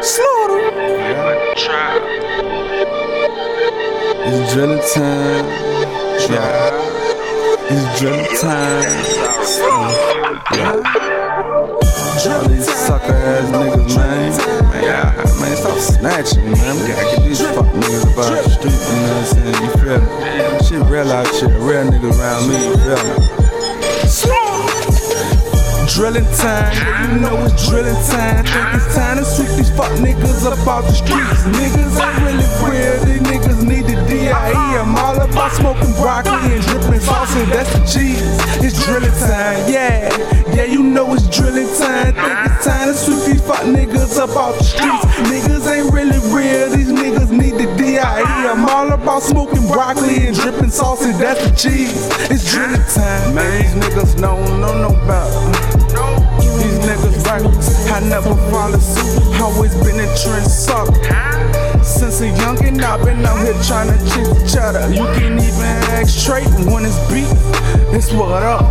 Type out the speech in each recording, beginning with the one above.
Slaughta. It's drilling time. Yeah. It's drilling time. Yeah. All these sucker ass niggas, man. Yeah, man, stop snatching, man. We gotta get these fuck niggas about the street, you know what I'm saying? Drilling time, yeah, you know it's drilling time. Think it's time to sweep these fuck niggas up off the streets. Niggas ain't really real, these niggas need the DIE. I'm all about smoking broccoli and dripping sauce, and that's the cheese. It's drilling time, yeah, yeah, you know it's drilling time. Think it's time to sweep these fuck niggas up off the streets. Niggas ain't really real, these niggas need the DIE. I'm all about smoking broccoli and dripping sauce, and that's the cheese. It's drilling time, man. These niggas don't no Trend sucker. Since a youngin', I've been out here trying to chase. You can even act straight when it's beat. It's what up.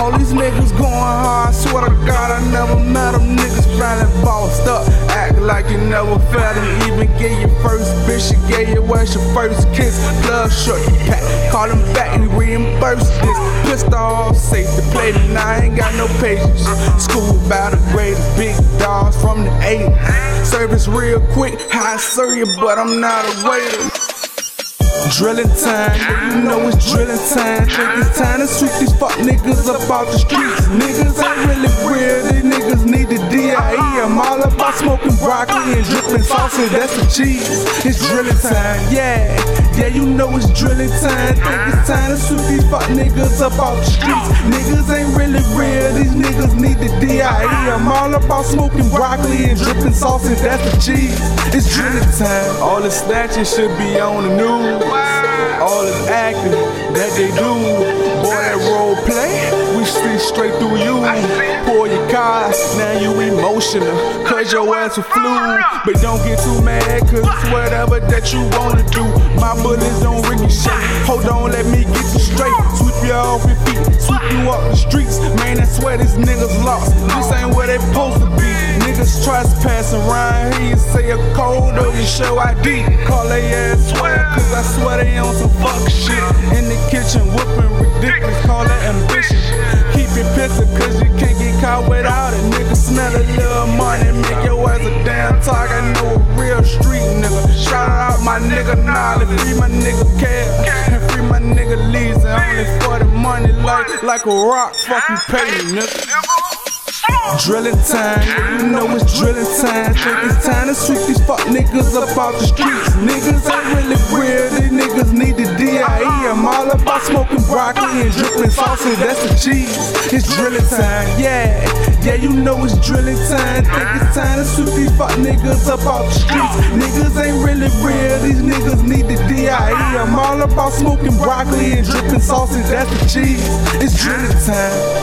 All these niggas going hard. Swear to God, I never met them. Niggas finally bossed up. Act like you never felt them. Even get your first bitch, she gave you where's your first kiss. Blood short, you pack. Call him back and reimburse this. Pissed off, I ain't got no patience. School about the greatest big dogs from the 80s. Service real quick, I serve but I'm not a waiter. Drilling time, you know it's drilling time. Think it's time to sweep these fuck niggas up off the streets. Niggas ain't really real, these niggas need the. I'm all about smoking broccoli and dripping sauces, that's the cheese. It's drilling time, yeah, yeah, you know it's drilling time. Think it's time to sweep these fuck niggas up off the streets. Niggas ain't really real, these niggas need the DIE. I'm all about smoking broccoli and dripping sauces, that's the cheese. It's drilling time. All the snatching should be on the news. All this acting that they do, straight through you. Pour your car, now you emotional, cause your ass a flu. But don't get too mad, cause whatever that you wanna do. My bullets don't ricochet. Hold on, let me get you straight. Sweep you off your feet, sweep you up the streets. Man, I swear these niggas lost. This ain't where they supposed to be. Niggas trespassing around here, you say a code or you show ID. Call they ass swear, cause I swear they on some fuck shit. Free my nigga Cal, and free my nigga only for the money, like, like a rock, fucking pay nigga. Drilling time, you know it's drilling time. Think it's time to sweep these fuck niggas up off the streets. Niggas ain't really real, these niggas need the DIE. I'm all about smoking broccoli and dripping sauces, that's the cheese. It's drilling time, yeah, yeah, you know it's drilling time. Think it's time to sweep these fuck niggas up off the streets. Niggas ain't really I'm all about smoking broccoli and dripping sauces, that's the cheese. It's drilling time.